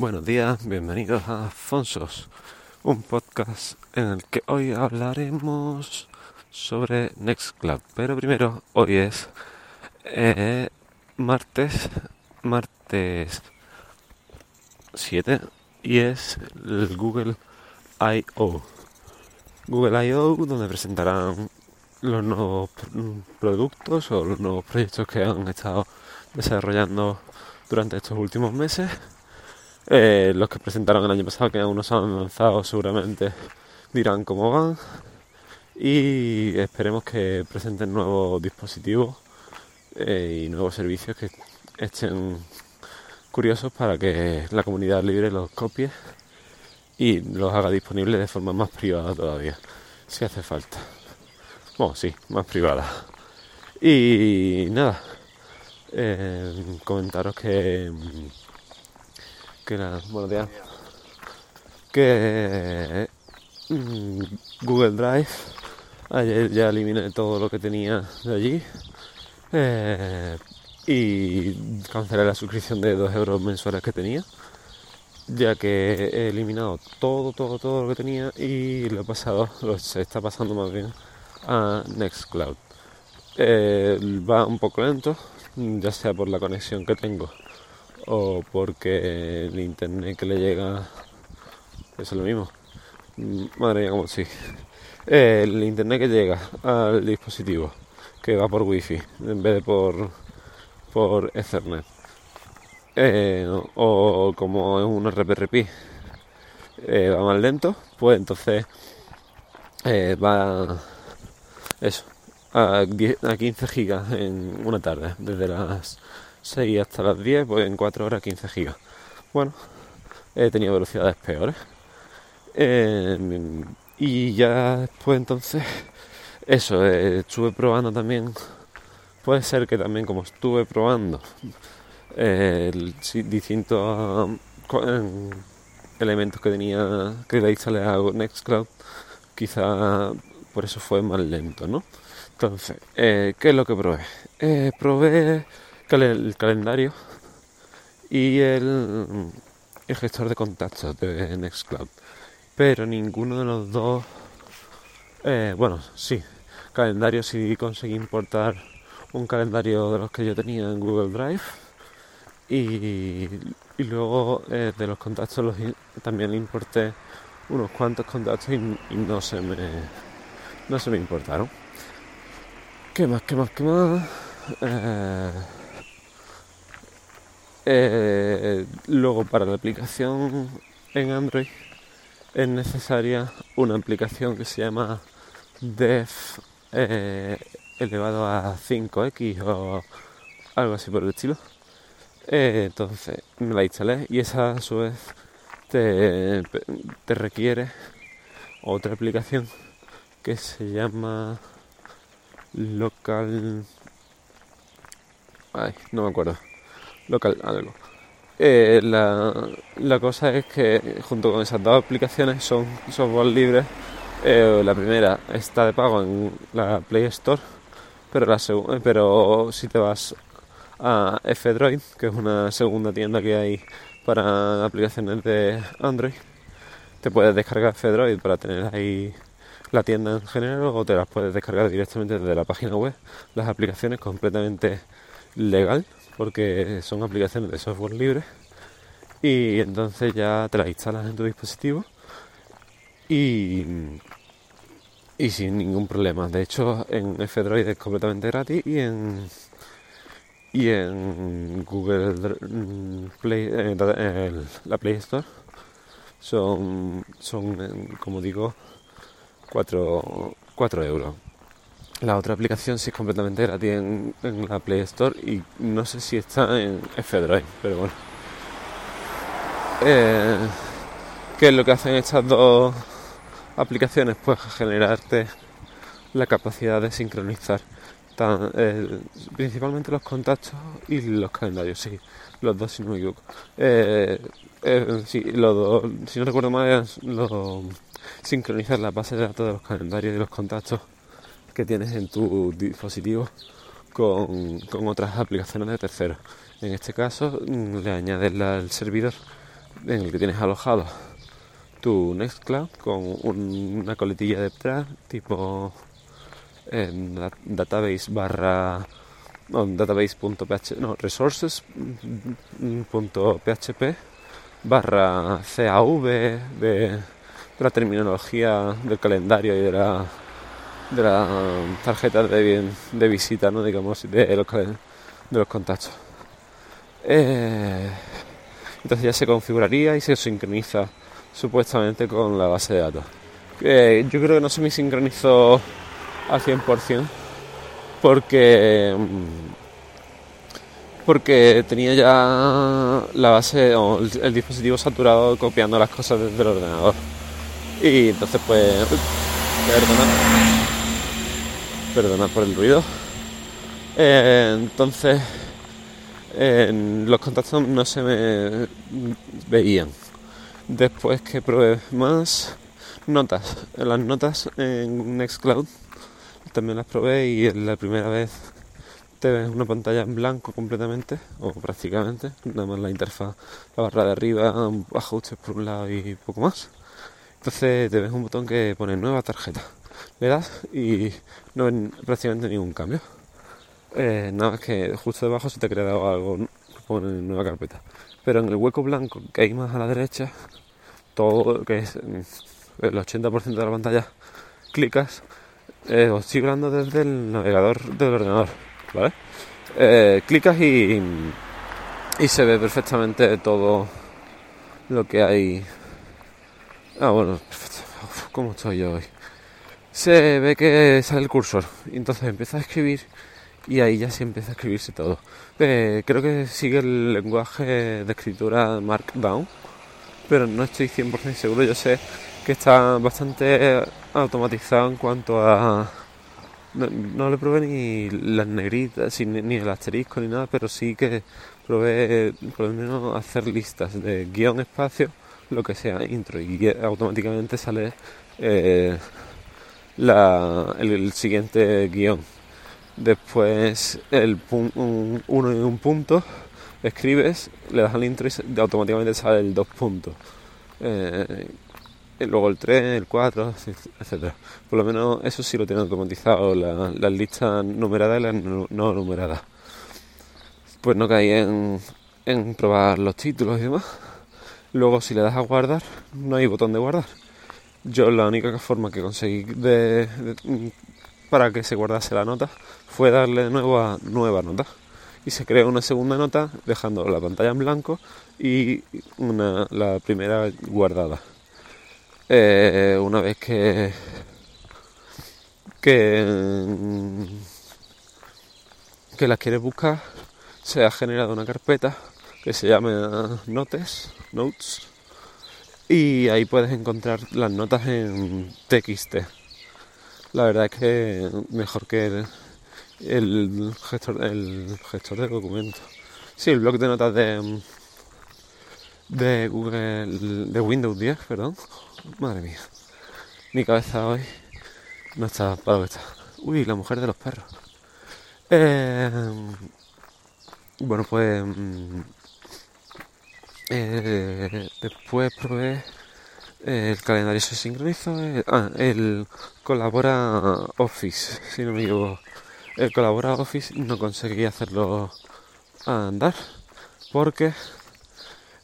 Buenos días, bienvenidos a Afonsos, un podcast en el que hoy hablaremos sobre Nextcloud. Pero primero, hoy es eh, martes, martes 7 y es el Google I.O. Google I.O. donde presentarán los nuevos productos o los nuevos proyectos que han estado desarrollando durante estos últimos meses. Eh, los que presentaron el año pasado, que aún no se han lanzado, seguramente dirán cómo van. Y esperemos que presenten nuevos dispositivos eh, y nuevos servicios que estén curiosos para que la comunidad libre los copie y los haga disponibles de forma más privada todavía, si hace falta. Bueno, sí, más privada. Y nada, eh, comentaros que que buenos días que mm, Google Drive ayer ya eliminé todo lo que tenía de allí eh, y cancelé la suscripción de 2 euros mensuales que tenía ya que he eliminado todo, todo, todo lo que tenía y lo he pasado, se está pasando más bien a Nextcloud. Eh, va un poco lento, ya sea por la conexión que tengo o porque el internet que le llega es lo mismo. Madre mía como sí. El internet que llega al dispositivo que va por wifi en vez de por por ethernet. Eh, o, como es un RPRP eh, va más lento pues entonces eh, va eso a, 15 gigas en una tarde, desde las 6 hasta las 10, pues en 4 horas 15 gigas. Bueno, he tenido velocidades peores. Em, y ya después entonces, eso, eh, estuve probando también, puede ser que también como estuve probando eh, distintos em, elementos que tenía que le instalé a Nextcloud, quizá por eso fue más lento, ¿no? Entonces, eh, ¿qué es lo que probé? Eh, el calendario y el, gestor de contactos de Nextcloud. Pero ninguno de los dos, eh, bueno, sí, calendario sí conseguí importar un calendario de los que yo tenía en Google Drive y, luego de los contactos también importé unos cuantos contactos y, y no se me no se me importaron. ¿Qué más? ¿Qué más? ¿Qué más? Eh, eh, luego para la aplicación en Android es necesaria una aplicación que se llama def eh, elevado a 5x o algo así por el estilo. entonces me la instalé y esa a su vez te, te requiere otra aplicación que se llama local. Ay, no me acuerdo. Local algo. Eh, la, la, cosa es que junto con esas dos aplicaciones son software libres. Eh, la primera está de pago en la Play Store, pero, la eh, pero si te vas a F-Droid, que es una segunda tienda que hay para aplicaciones de Android, te puedes descargar F-Droid para tener ahí la tienda en general o te las puedes descargar directamente desde la página web. Las aplicaciones completamente legal porque son aplicaciones de software libre y entonces ya te las instalas en tu dispositivo y, y sin ningún problema. De hecho, en F-Droid es completamente gratis y en y en Google Play, eh, la Play Store son, son como digo, 4, 4 euros. La otra aplicación sí es completamente gratis en, la Play Store y no sé si está en F-Droid, pero bueno. Eh, ¿Qué es lo que hacen estas dos aplicaciones? Pues generarte la capacidad de sincronizar eh, principalmente los contactos y los calendarios, sí, los dos si no me. Eh, sí, los dos, si no recuerdo mal, los sincronizar la base de datos de los calendarios y los contactos que tienes en tu dispositivo con, otras aplicaciones de terceros. En este caso mm, le añades el servidor en el que tienes alojado tu Nextcloud con una coletilla detrás, tipo en database barra no, database.php no, resources.php barra CAV de, la terminología del calendario y de la de la tarjeta de, de visita, ¿no? digamos, de los, de los contactos. Eh, entonces ya se configuraría y se sincroniza supuestamente con la base de datos. yo creo que no se me sincronizó al 100% porque mm, porque tenía ya la base o el, dispositivo saturado copiando las cosas desde el ordenador y entonces pues perdona por el ruido. Eh, entonces los contactos no se me veían. Después que probé más notas las notas en Nextcloud también las probé y la primera vez te ves una pantalla en blanco completamente o prácticamente nada más la interfaz la barra de arriba ajustes por un lado y poco más. Entonces te ves un botón que pone nueva tarjeta le das y no ven prácticamente ningún cambio eh, nada más que justo debajo se te ha creado algo pone nueva carpeta pero en el hueco blanco que hay más a la derecha todo que es el 80% de la pantalla clicas eh, os estoy hablando desde el navegador del ordenador, ¿vale? Eh, clicas y, y se ve perfectamente todo lo que hay. Ah, bueno, ¿cómo estoy yo hoy? Se ve que sale el cursor y entonces empieza a escribir y ahí ya sí empieza a escribirse todo. Eh, creo que sigue el lenguaje de escritura Markdown, pero no estoy 100% seguro. Yo sé que está bastante automatizado en cuanto a... No, le probé ni las negritas, ni, el asterisco, ni nada, pero sí que probé por lo menos hacer listas de guion espacio, lo que sea, intro, y automáticamente sale eh, el, siguiente guion. Después el uno y un punto, escribes, le das al intro y automáticamente sale el dos puntos. Eh, luego el 3, el 4, etcétera. Por lo menos eso sí lo tiene automatizado, las listas numeradas y las no, numeradas. Pues no caí en, en probar los títulos y demás. Luego si le das a guardar, no hay botón de guardar. Yo la única forma que conseguí de, para que se guardase la nota fue darle de nuevo a nueva nota. Y se crea una segunda nota dejando la pantalla en blanco y una, la primera guardada. Eh, una vez que que que las quieres buscar se ha generado una carpeta que se llama notes notes y ahí puedes encontrar las notas en TXT la verdad es que mejor que el, gestor el gestor de documentos sí el blog de notas de de Google de Windows 10 perdón Madre mía. Mi cabeza hoy no está para lo que está. Uy, la mujer de los perros. Eh, bueno, pues... Eh, después probé el calendario se sincronizó. ah, el colabora Office, si no me equivoco. El colabora Office no conseguí hacerlo andar porque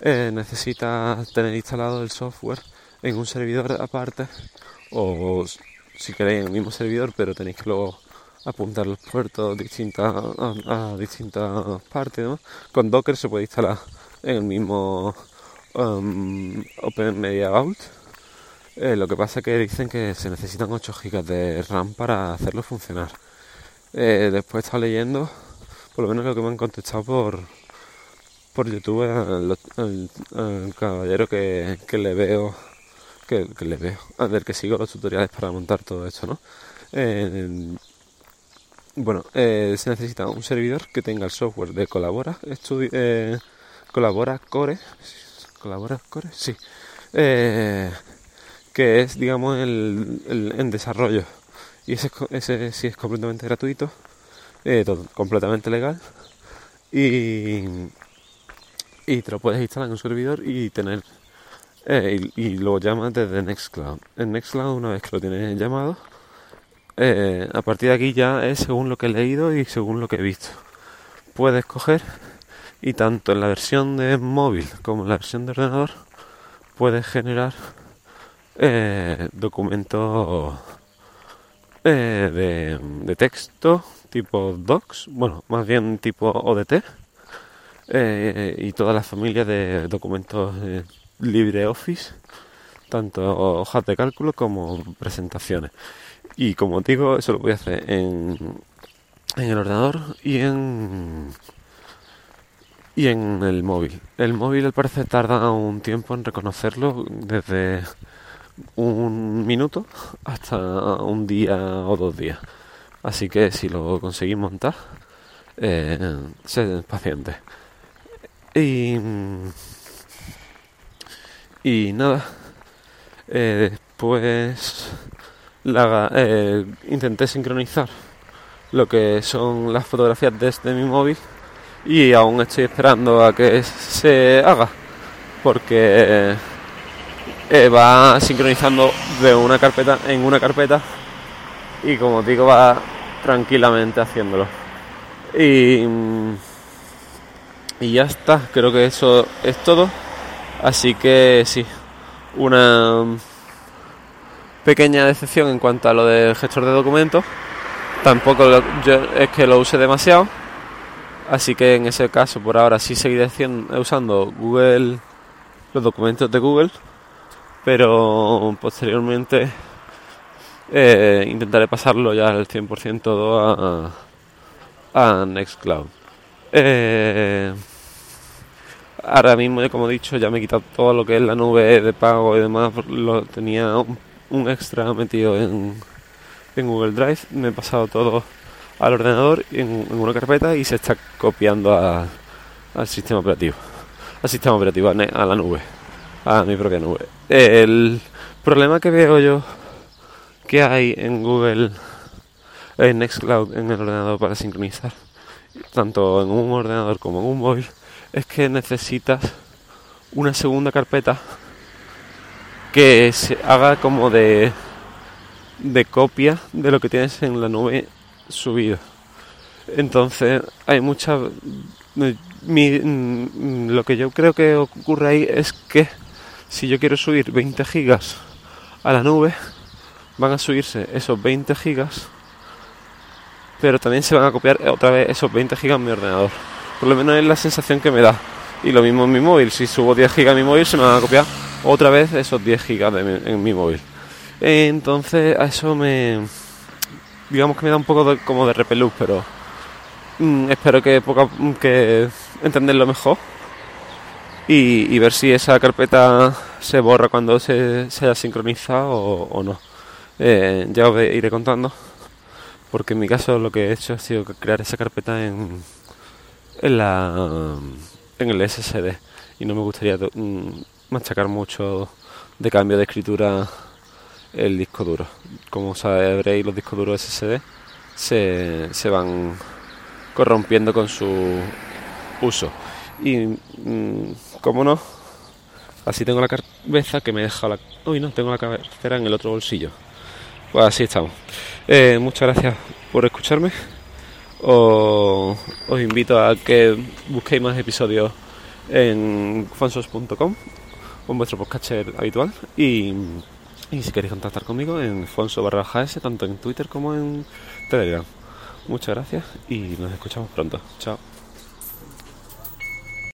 eh, necesita tener instalado el software en un servidor aparte o si queréis en el mismo servidor pero tenéis que luego apuntar los puertos distintas, a, distintas partes con Docker se puede instalar el mismo um, Open Media Vault eh, lo que pasa es que dicen que se necesitan 8 GB de RAM para hacerlo funcionar eh, después está leyendo por lo menos lo que me han contestado por por YouTube al, caballero que, que le veo que, le veo, ver que sigo los tutoriales para montar todo esto, ¿no? Eh, bueno, se necesita un servidor que tenga el software de Colabora, Colabora Core, Colabora Core, sí, que es, digamos, el, en desarrollo. Y ese, ese sí es completamente gratuito, todo, completamente legal. Y, y te lo puedes instalar en un servidor y tener eh, y, lo llamas desde Nextcloud. En Nextcloud una vez que lo tienes llamado, eh, a partir de aquí ya es según lo que he leído y según lo que he visto. Puedes coger y tanto en la versión de móvil como en la versión de ordenador puedes generar eh, documentos de, de texto tipo docs, bueno, más bien tipo ODT eh, y toda la familia de documentos eh, LibreOffice, tanto hojas de cálculo como presentaciones. Y como digo, eso lo voy a hacer en, en el ordenador y en y en el móvil. El móvil al parecer tarda un tiempo en reconocerlo desde un minuto hasta un día o dos días. Así que si lo conseguís montar, eh, sed paciente. Y, y nada, eh, eh, intenté sincronizar lo que son las fotografías desde mi móvil y aún estoy esperando a que se haga porque eh, va sincronizando de una carpeta en una carpeta y como digo va tranquilamente haciéndolo y y ya está, creo que eso es todo. Así que sí, una pequeña decepción en cuanto a lo del gestor de documentos. Tampoco es que lo use demasiado. Así que en ese caso, por ahora sí seguiré usando Google, los documentos de Google. Pero posteriormente eh, intentaré pasarlo ya al 100% todo a, a Nextcloud. Eh, ahora mismo, como he dicho, ya me he quitado todo lo que es la nube de pago y demás. Lo tenía un, extra metido en, Google Drive. Me he pasado todo al ordenador en, una carpeta y se está copiando al sistema operativo. Al sistema operativo, a, la nube. A mi propia nube. El problema que veo yo que hay en Google, en Nextcloud, en el ordenador para sincronizar tanto en un ordenador como en un móvil, es que necesitas una segunda carpeta que se haga como de, de copia de lo que tienes en la nube subido. Entonces hay muchas... lo que yo creo que ocurre ahí es que si yo quiero subir 20 gigas a la nube, van a subirse esos 20 gigas pero también se van a copiar otra vez esos 20 gigas en mi ordenador. Por lo menos es la sensación que me da. Y lo mismo en mi móvil, si subo 10 gigas en mi móvil se me van a copiar otra vez esos 10 gigas en mi móvil. Entonces a eso me... digamos que me da un poco como de repelús, pero mm, espero que, poco, que entenderlo mejor y, ver si esa carpeta se borra cuando se, se haya sincronizado o, no. Eh, ya os iré contando porque en mi caso lo que he hecho ha sido crear esa carpeta en, en, la, en el SSD y no me gustaría mm, machacar mucho de cambio de escritura el disco duro. Como sabréis, los discos duros SSD se, se van corrompiendo con su uso. Y mm, como no, así tengo la cabeza que me he dejado la... Uy, no, tengo la cabecera en el otro bolsillo. Pues así estamos. Eh, muchas gracias por escucharme. Os, invito a que busquéis más episodios en fonsos.com con vuestro podcast habitual y, si queréis contactar conmigo en fonso barra tanto en Twitter como en Telegram. Muchas gracias y nos escuchamos pronto. Chao.